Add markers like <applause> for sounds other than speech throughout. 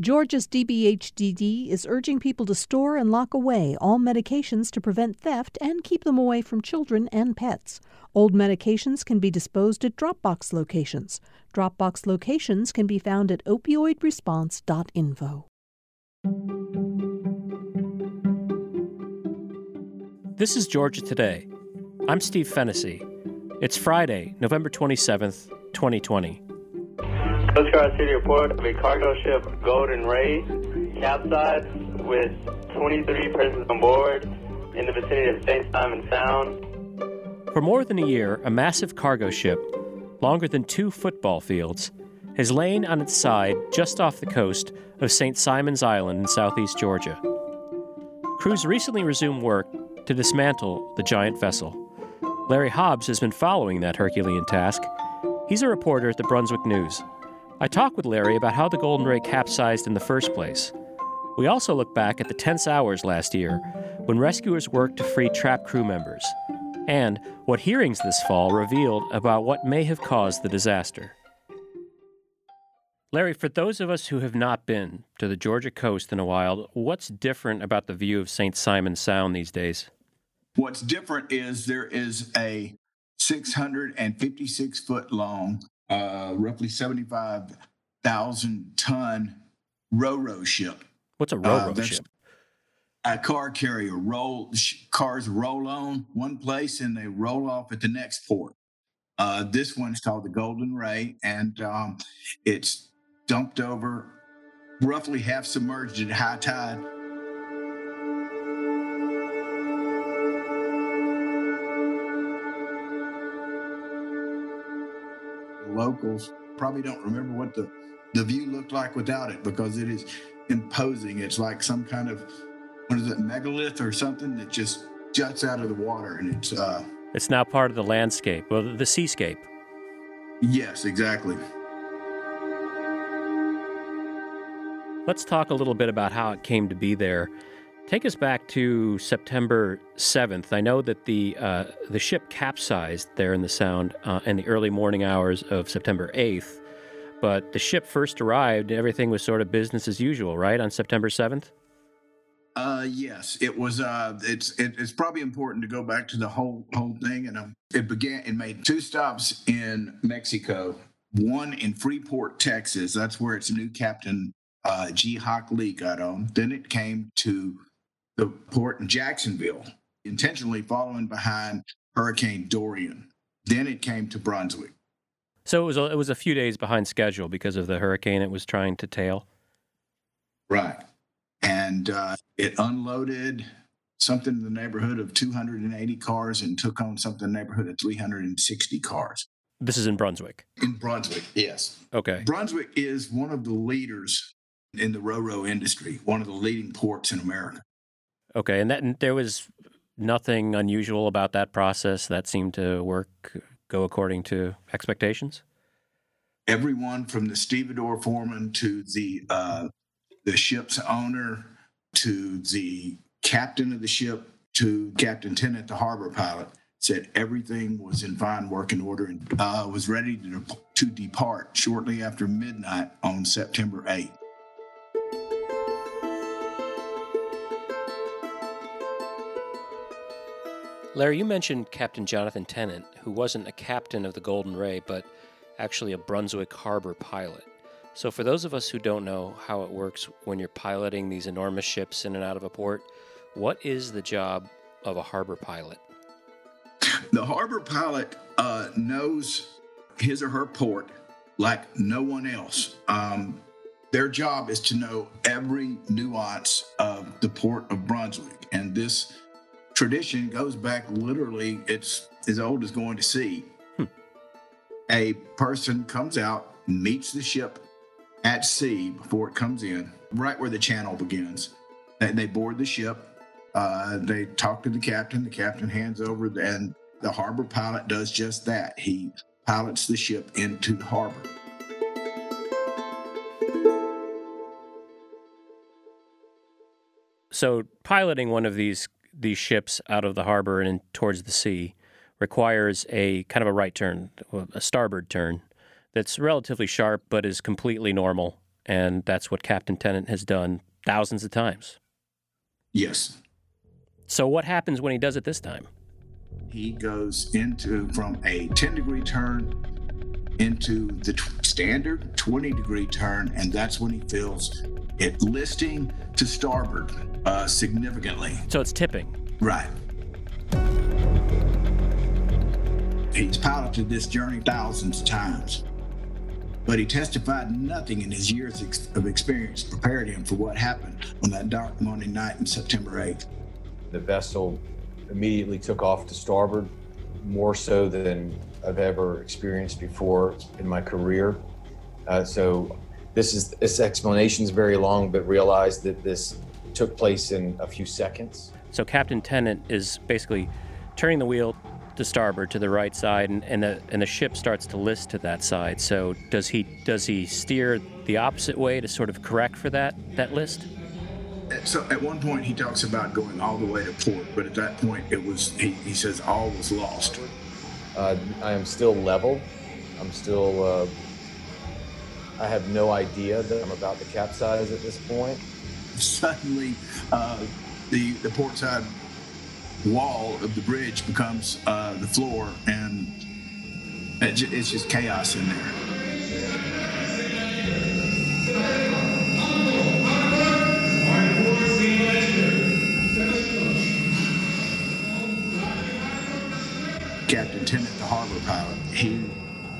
Georgia's DBHDD is urging people to store and lock away all medications to prevent theft and keep them away from children and pets. Old medications can be disposed at Dropbox locations. Dropbox locations can be found at opioidresponse.info. This is Georgia Today. I'm Steve Fennessy. It's Friday, November 27th, 2020. Coast Guard City report of a cargo ship Golden Ray capsized with 23 persons on board in the vicinity of St. Simon Sound. For more than a year, a massive cargo ship, longer than two football fields, has lain on its side just off the coast of St. Simon's Island in southeast Georgia. Crews recently resumed work to dismantle the giant vessel. Larry Hobbs has been following that Herculean task. He's a reporter at the Brunswick News. I talk with Larry about how the Golden Ray capsized in the first place. We also look back at the tense hours last year when rescuers worked to free trapped crew members, and what hearings this fall revealed about what may have caused the disaster. Larry, for those of us who have not been to the Georgia coast in a while, what's different about the view of St. Simon Sound these days? What's different is there is a 656 foot long uh, roughly 75,000 ton ro-ro ship. What's a ro-ro uh, ship? A car carrier. Roll cars roll on one place and they roll off at the next port. Uh, this one's called the Golden Ray, and um, it's dumped over, roughly half submerged at high tide locals probably don't remember what the, the view looked like without it because it is imposing. It's like some kind of, what is it, megalith or something that just juts out of the water and it's. Uh, it's now part of the landscape, well, the seascape. Yes, exactly. Let's talk a little bit about how it came to be there. Take us back to September 7th. I know that the uh, the ship capsized there in the Sound uh, in the early morning hours of September 8th, but the ship first arrived and everything was sort of business as usual, right, on September 7th? Uh, yes, it was. Uh, it's it, it's probably important to go back to the whole whole thing, and um, it began. It made two stops in Mexico, one in Freeport, Texas. That's where its new captain uh, G. Hock Lee got on. Then it came to the port in Jacksonville, intentionally following behind Hurricane Dorian. Then it came to Brunswick. So it was a, it was a few days behind schedule because of the hurricane it was trying to tail. Right, and uh, it unloaded something in the neighborhood of 280 cars and took on something in the neighborhood of 360 cars. This is in Brunswick. In Brunswick, yes. Okay. Brunswick is one of the leaders in the ro-ro industry, one of the leading ports in America. Okay, and that there was nothing unusual about that process that seemed to work go according to expectations. Everyone from the stevedore foreman to the uh, the ship's owner to the captain of the ship to Captain Tennant, the harbor pilot, said everything was in fine working order and uh, was ready to, to depart shortly after midnight on September 8th. Larry, you mentioned Captain Jonathan Tennant, who wasn't a captain of the Golden Ray, but actually a Brunswick harbor pilot. So, for those of us who don't know how it works when you're piloting these enormous ships in and out of a port, what is the job of a harbor pilot? The harbor pilot uh, knows his or her port like no one else. Um, their job is to know every nuance of the port of Brunswick. And this tradition goes back literally, it's as old as going to sea. Hmm. A person comes out, meets the ship at sea before it comes in, right where the channel begins. And they board the ship. Uh, they talk to the captain. The captain hands over, and the harbor pilot does just that. He pilots the ship into the harbor. So, piloting one of these these ships out of the harbor and in, towards the sea requires a kind of a right turn, a starboard turn that's relatively sharp but is completely normal and that's what Captain Tennant has done thousands of times. Yes. So, what happens when he does it this time? He goes into from a 10 degree turn into the t- standard 20 degree turn, and that's when he feels it listing to starboard uh, significantly. So, it's tipping. Right. He's piloted this journey thousands of times, but he testified nothing in his years ex- of experience prepared him for what happened on that dark morning night in September 8th. The vessel immediately took off to starboard, more so than I've ever experienced before in my career. Uh, so this is this explanation is very long, but realize that this took place in a few seconds. So Captain Tennant is basically turning the wheel to starboard to the right side, and, and the and the ship starts to list to that side. So does he does he steer the opposite way to sort of correct for that that list? So at one point he talks about going all the way to port, but at that point it was he, he says all was lost. Uh, I am still level. I'm still. Uh, I have no idea that I'm about to capsize at this point. Suddenly, uh, the the port side wall of the bridge becomes uh, the floor, and it ju- it's just chaos in there. Captain Tennant, the harbor pilot, he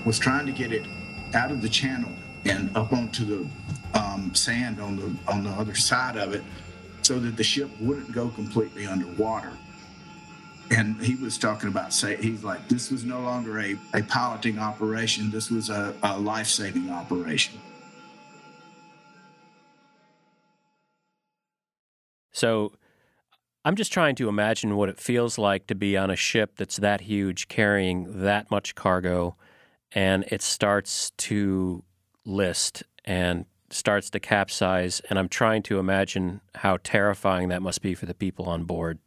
was trying to get it out of the channel and up onto the um, sand on the on the other side of it, so that the ship wouldn't go completely underwater. And he was talking about say he's like this was no longer a, a piloting operation. This was a, a life saving operation. So I'm just trying to imagine what it feels like to be on a ship that's that huge, carrying that much cargo, and it starts to list and starts to capsize. And I'm trying to imagine how terrifying that must be for the people on board.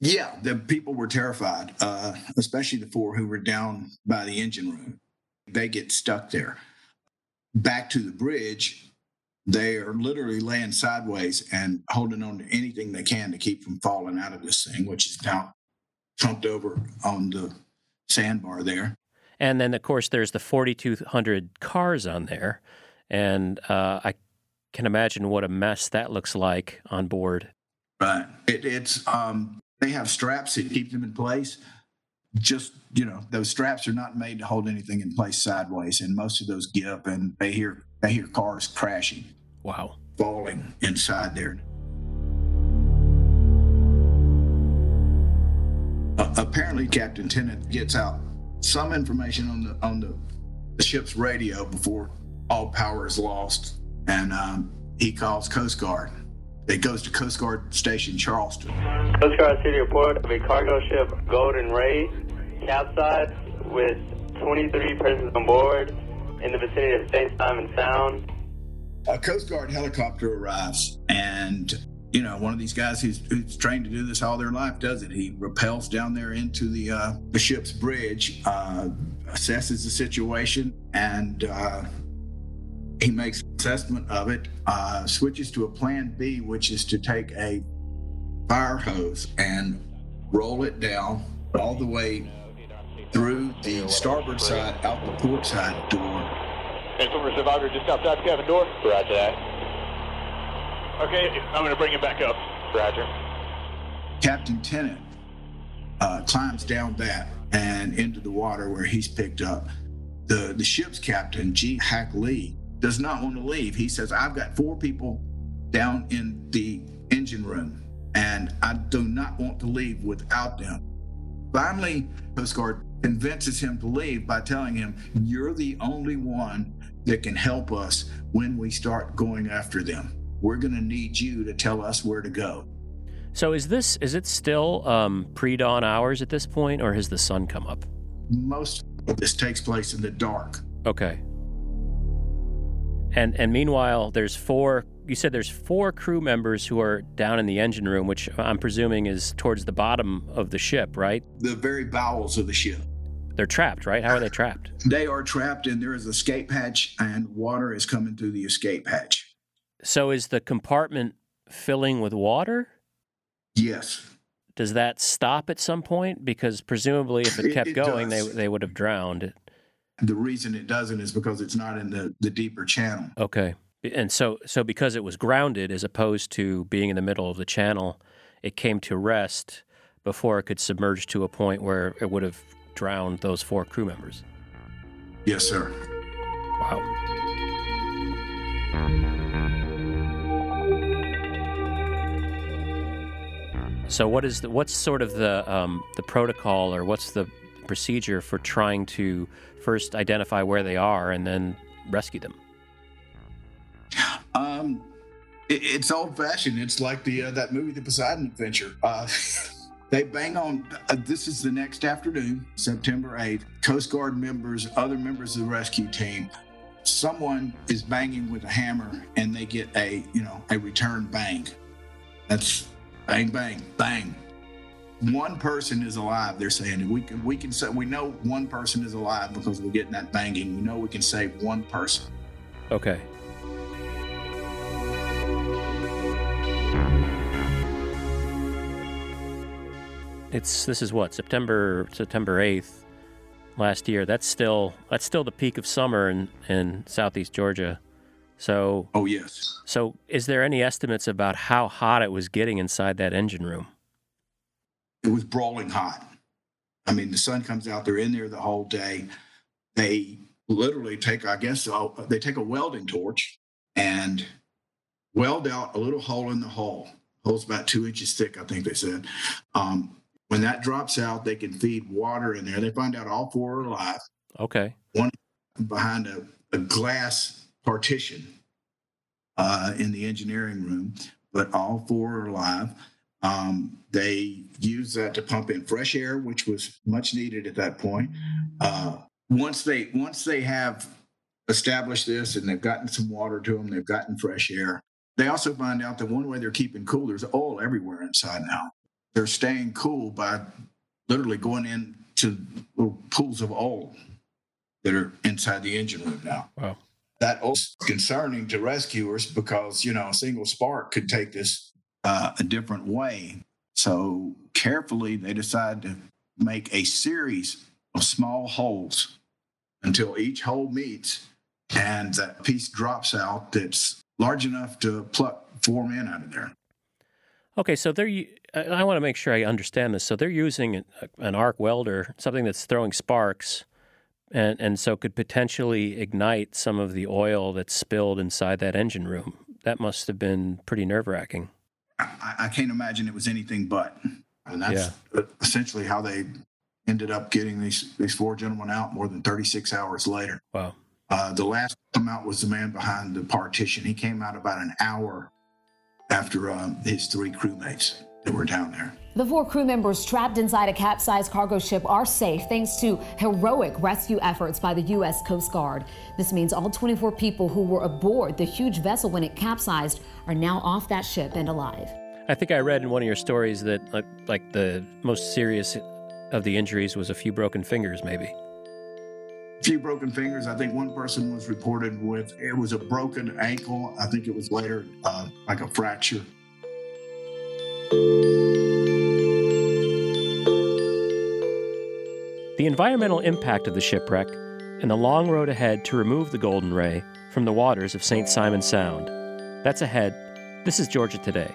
Yeah, the people were terrified, uh, especially the four who were down by the engine room. They get stuck there. Back to the bridge, they are literally laying sideways and holding on to anything they can to keep from falling out of this thing, which is now trumped over on the sandbar there. And then, of course, there's the 4,200 cars on there. And uh, I can imagine what a mess that looks like on board. Right. It, it's um, they have straps that keep them in place. Just you know, those straps are not made to hold anything in place sideways, and most of those give, and they hear they hear cars crashing, Wow. falling inside there. Uh, apparently, Captain Tennant gets out some information on the on the, the ship's radio before all power is lost, and um, he calls Coast Guard. It goes to Coast Guard Station Charleston. Coast Guard City Report of a cargo ship Golden Ray capsized with 23 persons on board in the vicinity of St. Simon Sound. A Coast Guard helicopter arrives, and you know one of these guys who's, who's trained to do this all their life does it. He rappels down there into the uh, the ship's bridge, uh, assesses the situation, and uh, he makes assessment of it. Uh, switches to a plan B, which is to take a fire hose and roll it down all the way through the starboard side, out the port side door, Transformer Survivor just outside cabin door. Roger that. Okay, I'm going to bring it back up. Roger. Captain Tennant uh, climbs down that and into the water where he's picked up. The the ship's captain, G. Hack Lee, does not want to leave. He says, I've got four people down in the engine room, and I do not want to leave without them. Finally, Coast Guard convinces him to leave by telling him, You're the only one that can help us when we start going after them. We're going to need you to tell us where to go. So is this is it still um, pre-dawn hours at this point, or has the sun come up? most of this takes place in the dark. Okay. And and meanwhile, there's four. You said there's four crew members who are down in the engine room, which I'm presuming is towards the bottom of the ship, right? The very bowels of the ship. they're trapped, right? How are they trapped? They are trapped, and there is a escape hatch, and water is coming through the escape hatch. So is the compartment filling with water? Yes. Does that stop at some point? Because presumably, if it It- kept it going, they they would have drowned. The reason it doesn't is because it's not in the, the deeper channel. Okay, and so so because it was grounded as opposed to being in the middle of the channel, it came to rest before it could submerge to a point where it would have drowned those four crew members. Yes, sir. Wow. So what is the, what's sort of the um, the protocol or what's the procedure for trying to first identify where they are and then rescue them? Um, it, it's old fashioned. It's like the uh, that movie, The Poseidon Adventure. Uh, <laughs> they bang on. Uh, this is the next afternoon, September eighth. Coast Guard members, other members of the rescue team. Someone is banging with a hammer, and they get a you know a return bang. That's bang bang bang. One person is alive. They're saying we can we can say we know one person is alive because we're getting that banging. We know we can save one person. Okay. It's this is what September September eighth last year. That's still that's still the peak of summer in in southeast Georgia. So Oh yes. so is there any estimates about how hot it was getting inside that engine room? it was brawling hot. I mean, the sun comes out. They're in there the whole day. They literally take, I guess, they take a welding torch and weld out a little hole in the hull. Hole's about two inches thick, I think they said. Um, when that drops out, they can feed water in there. They find out all four are alive Okay. One behind a, a glass partition uh, in the engineering room, but all four are alive. Um, they use that to pump in fresh air, which was much needed at that point. Uh, once they once they have established this and they've gotten some water to them, they've gotten fresh air. They also find out that one way they're keeping cool, there's oil everywhere inside now. They're staying cool by literally going into little pools of oil that are inside the engine room now. Wow. That was concerning to rescuers because, you know, a single spark could take this uh, a different way. So carefully, they decide to make a series of small holes until each hole meets and that piece drops out that's large enough to pluck four men out of there. Okay, so they're. u- I I want to make sure I understand this. So they're using an arc welder, something that's throwing sparks, and and so could potentially ignite some of the oil that's spilled inside that engine room. That must have been pretty nerve wracking. I, I can't imagine it was anything but. And that's essentially how they ended up getting these, these four gentlemen out more than 36 hours later. Wow. Uh, the last to come out was the man behind the partition. He came out about an hour after um, his three crewmates that were down there. The four crew members trapped inside a capsized cargo ship are safe thanks to heroic rescue efforts by the U.S. Coast Guard. This means all 24 people who were aboard the huge vessel when it capsized are now off that ship and alive. I think I read in one of your stories that like, like the most serious of the injuries was a few broken fingers, maybe. A few broken fingers. I think one person was reported with it was a broken ankle. I think it was later uh, like a fracture. The environmental impact of the shipwreck and the long road ahead to remove the Golden Ray from the waters of St. Simon Sound. That's ahead. This is Georgia Today.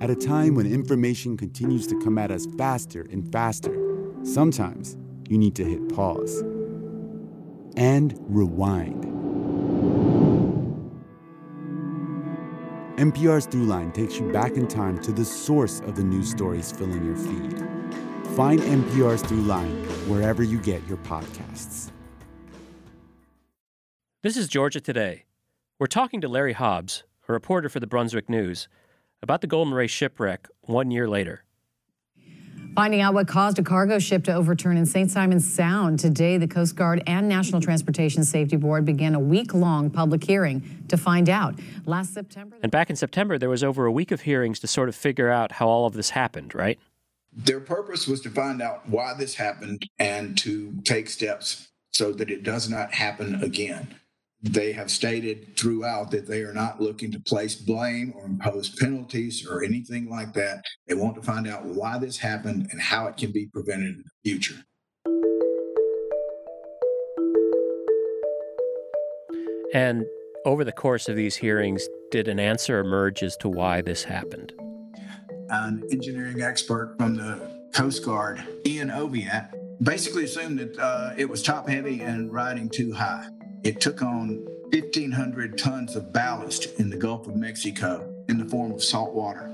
At a time when information continues to come at us faster and faster, sometimes you need to hit pause and rewind. NPR's Throughline takes you back in time to the source of the news stories filling your feed. Find NPR's Throughline wherever you get your podcasts. This is Georgia Today. We're talking to Larry Hobbs, a reporter for the Brunswick News, about the Golden Ray shipwreck one year later. Finding out what caused a cargo ship to overturn in St. Simons Sound. Today, the Coast Guard and National Transportation Safety Board began a week long public hearing to find out. Last September. And back in September, there was over a week of hearings to sort of figure out how all of this happened, right? Their purpose was to find out why this happened and to take steps so that it does not happen again. They have stated throughout that they are not looking to place blame or impose penalties or anything like that. They want to find out why this happened and how it can be prevented in the future. And over the course of these hearings, did an answer emerge as to why this happened? An engineering expert from the Coast Guard, Ian Oviatt, basically assumed that uh, it was top heavy and riding too high. It took on 1,500 tons of ballast in the Gulf of Mexico in the form of salt water.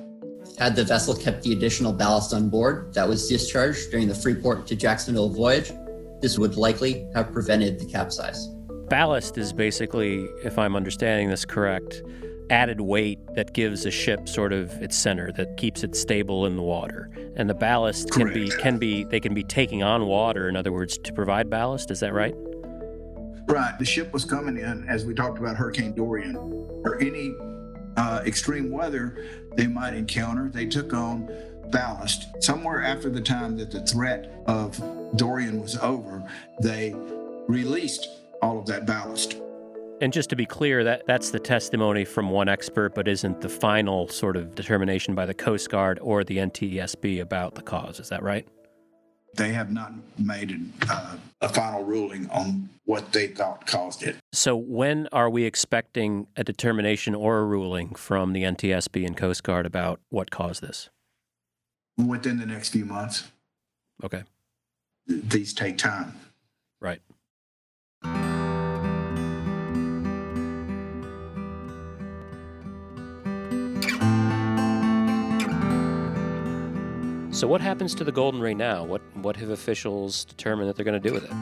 Had the vessel kept the additional ballast on board that was discharged during the Freeport to Jacksonville voyage, this would likely have prevented the capsize. Ballast is basically, if I'm understanding this correct, added weight that gives a ship sort of its center that keeps it stable in the water. And the ballast can be can be they can be taking on water in other words to provide ballast, is that right? Right. The ship was coming in, as we talked about Hurricane Dorian, or any uh, extreme weather they might encounter. They took on ballast. Somewhere after the time that the threat of Dorian was over, they released all of that ballast. And just to be clear, that that's the testimony from one expert, but isn't the final sort of determination by the Coast Guard or the NTSB about the cause. Is that right? They have not made uh, a final ruling on what they thought caused it. So, when are we expecting a determination or a ruling from the NTSB and Coast Guard about what caused this? Within the next few months. Okay. These take time. Right. So, what happens to the Golden Ray now? What what have officials determined that they're going to do with it?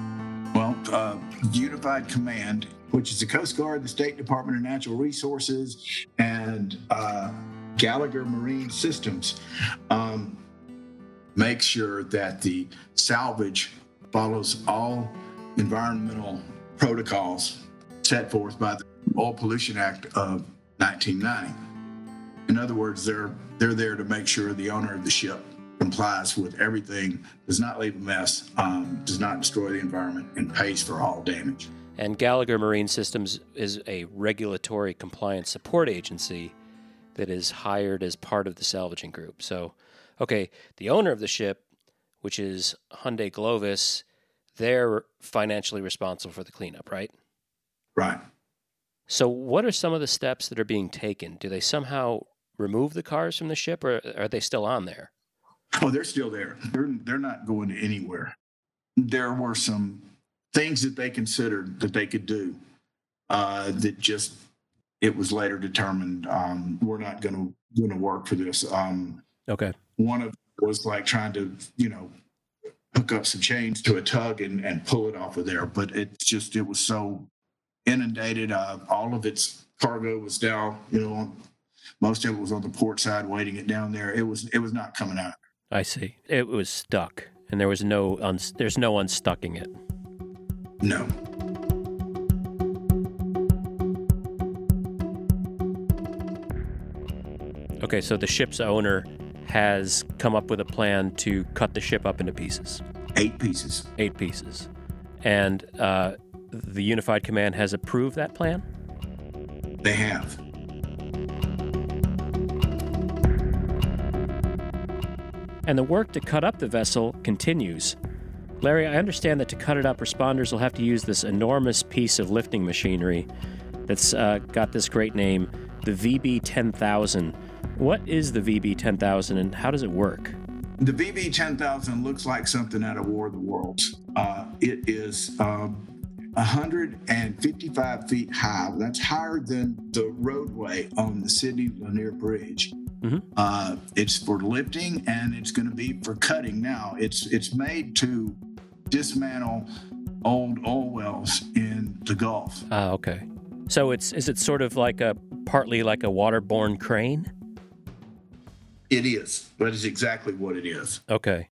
Well, uh, Unified Command, which is the Coast Guard, the State Department of Natural Resources, and uh, Gallagher Marine Systems, um, make sure that the salvage follows all environmental protocols set forth by the Oil Pollution Act of 1990. In other words, they're they're there to make sure the owner of the ship complies with everything, does not leave a mess, um, does not destroy the environment, and pays for all damage. And Gallagher Marine Systems is a regulatory compliance support agency that is hired as part of the salvaging group. So, okay, the owner of the ship, which is Hyundai Glovis, they're financially responsible for the cleanup, right? Right. So, what are some of the steps that are being taken? Do they somehow remove the cars from the ship, or are they still on there? Oh, they're still there. They're they're not going anywhere. There were some things that they considered that they could do uh, that just it was later determined um, we're not going to going to work for this. Um, okay. One of was like trying to you know hook up some chains to a tug and, and pull it off of there, but it just it was so inundated. Uh, all of its cargo was down. You know, most of it was on the port side, waiting it down there. It was it was not coming out. I see. It was stuck, and there was no un- there's no unstucking it. No. Okay, so the ship's owner has come up with a plan to cut the ship up into pieces. Eight pieces. Eight pieces. And uh, the Unified Command has approved that plan? They have. And the work to cut up the vessel continues. Larry, I understand that to cut it up, responders will have to use this enormous piece of lifting machinery that's uh, got this great name, the VB 10000. What is the VB 10000 and how does it work? The VB 10000 looks like something out of War of the Worlds. Uh, it is um, 155 feet high. That's higher than the roadway on the Sidney Lanier Bridge. Mm-hmm. Uh, it's for lifting and it's going to be for cutting. Now it's it's made to dismantle old oil wells in the Gulf. Ah, okay. So it's is it sort of like a partly like a waterborne crane? It is, but it's exactly what it is. Okay.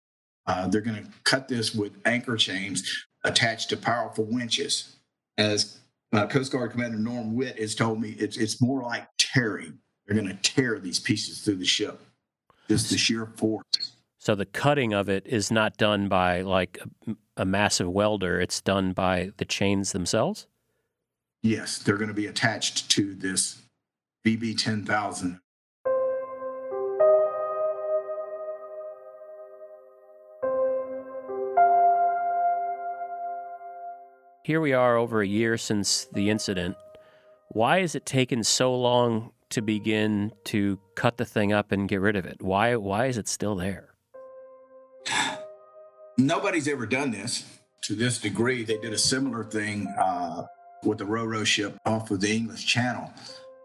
Uh, they're going to cut this with anchor chains attached to powerful winches. As uh, Coast Guard Commander Norm Witt has told me, it's it's more like tearing. They're going to tear these pieces through the ship. Just the sheer force. So the cutting of it is not done by like a, a massive welder; it's done by the chains themselves. Yes, they're going to be attached to this VB ten thousand Here we are over a year since the incident. Why has it taken so long to begin to cut the thing up and get rid of it? Why why is it still there? <sighs> Nobody's ever done this to this degree. They did a similar thing uh, with the Ro-Ro ship off of the English Channel,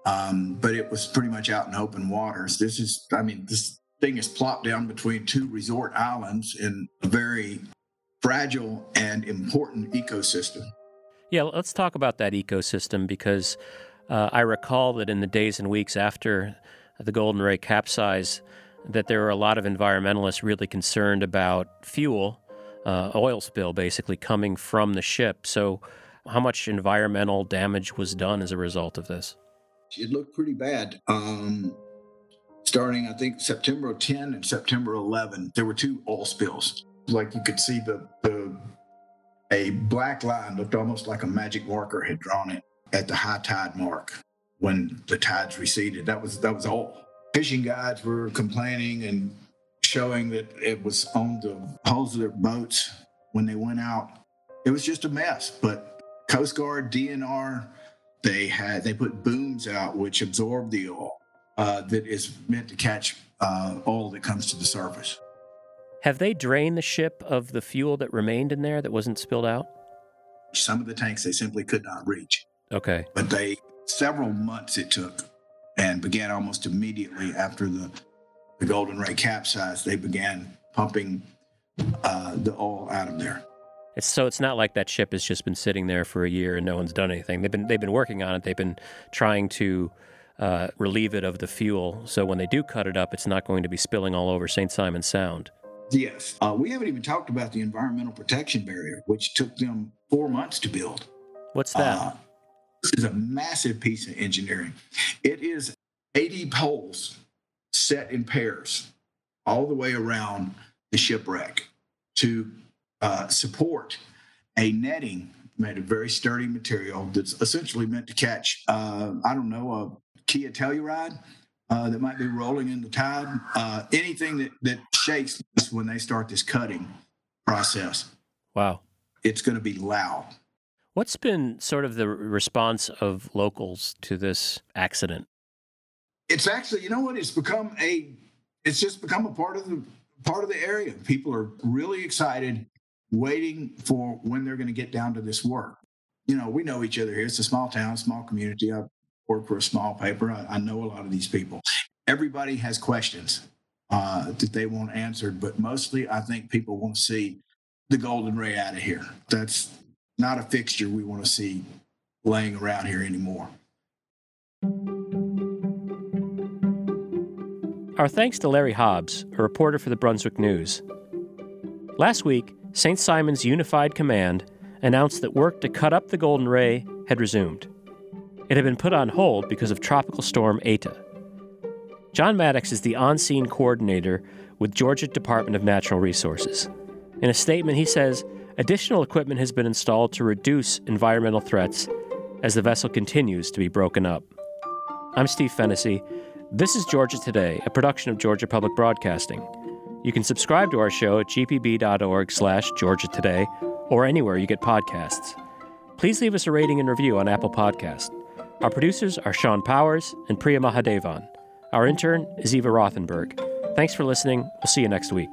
um, but it was pretty much out in open waters. This is, I mean, this thing is plopped down between two resort islands in a very fragile and important ecosystem. Yeah, let's talk about that ecosystem because uh, I recall that in the days and weeks after the Golden Ray capsize, that there were a lot of environmentalists really concerned about fuel, uh, oil spill basically coming from the ship. So, how much environmental damage was done as a result of this? It looked pretty bad. Um, starting, I think, September 10 and September 11, there were two oil spills like you could see the, the a black line looked almost like a magic marker had drawn it at the high tide mark when the tides receded. That was that was all. Fishing guides were complaining and showing that it was on the hulls of their boats when they went out. It was just a mess. But Coast Guard, DNR, they had they put booms out which absorb the oil uh, that is meant to catch uh, oil that comes to the surface. Have they drained the ship of the fuel that remained in there that wasn't spilled out? Some of the tanks they simply could not reach. Okay. But they, several months it took and began almost immediately after the, the Golden Ray capsized, they began pumping uh, the oil out of there. It's, so it's not like that ship has just been sitting there for a year and no one's done anything. They've been they've been working on it. They've been trying to uh, relieve it of the fuel. So when they do cut it up, it's not going to be spilling all over St. Simon Sound. Yes. Uh, we haven't even talked about the environmental protection barrier, which took them four months to build. What's that? This is a massive piece of engineering. It is 80 poles set in pairs all the way around the shipwreck to uh, support a netting made of very sturdy material that's essentially meant to catch, uh, I don't know, a Kia Telluride uh, that might be rolling in the tide. Uh, anything that, that shakes when they start this cutting process. Wow. It's going to be loud. What's been sort of the response of locals to this accident? It's actually, you know what? It's become a, it's just become a part of the part of the area. People are really excited, waiting for when they're going to get down to this work. You know, we know each other here. It's a small town, small community. I work for a small paper. I, I know a lot of these people. Everybody has questions uh, that they want answered, but mostly I think people want to see the golden ray out of here. That's not a fixture we want to see laying around here anymore. Our thanks to Larry Hobbs, a reporter for the Brunswick News. Last week, St. Simon's Unified Command announced that work to cut up the Golden Ray had resumed. It had been put on hold because of Tropical Storm Eta. John Maddox is the on scene coordinator with Georgia Department of Natural Resources. In a statement, he says additional equipment has been installed to reduce environmental threats as the vessel continues to be broken up. I'm Steve Fennessy. This is Georgia Today, a production of Georgia Public Broadcasting. You can subscribe to our show at gpb.org slash Georgia Today or anywhere you get podcasts. Please leave us a rating and review on Apple Podcast. Our producers are Sean Powers and Priya Mahadevan. Our intern is Eva Rothenberg. Thanks for listening. We'll see you next week.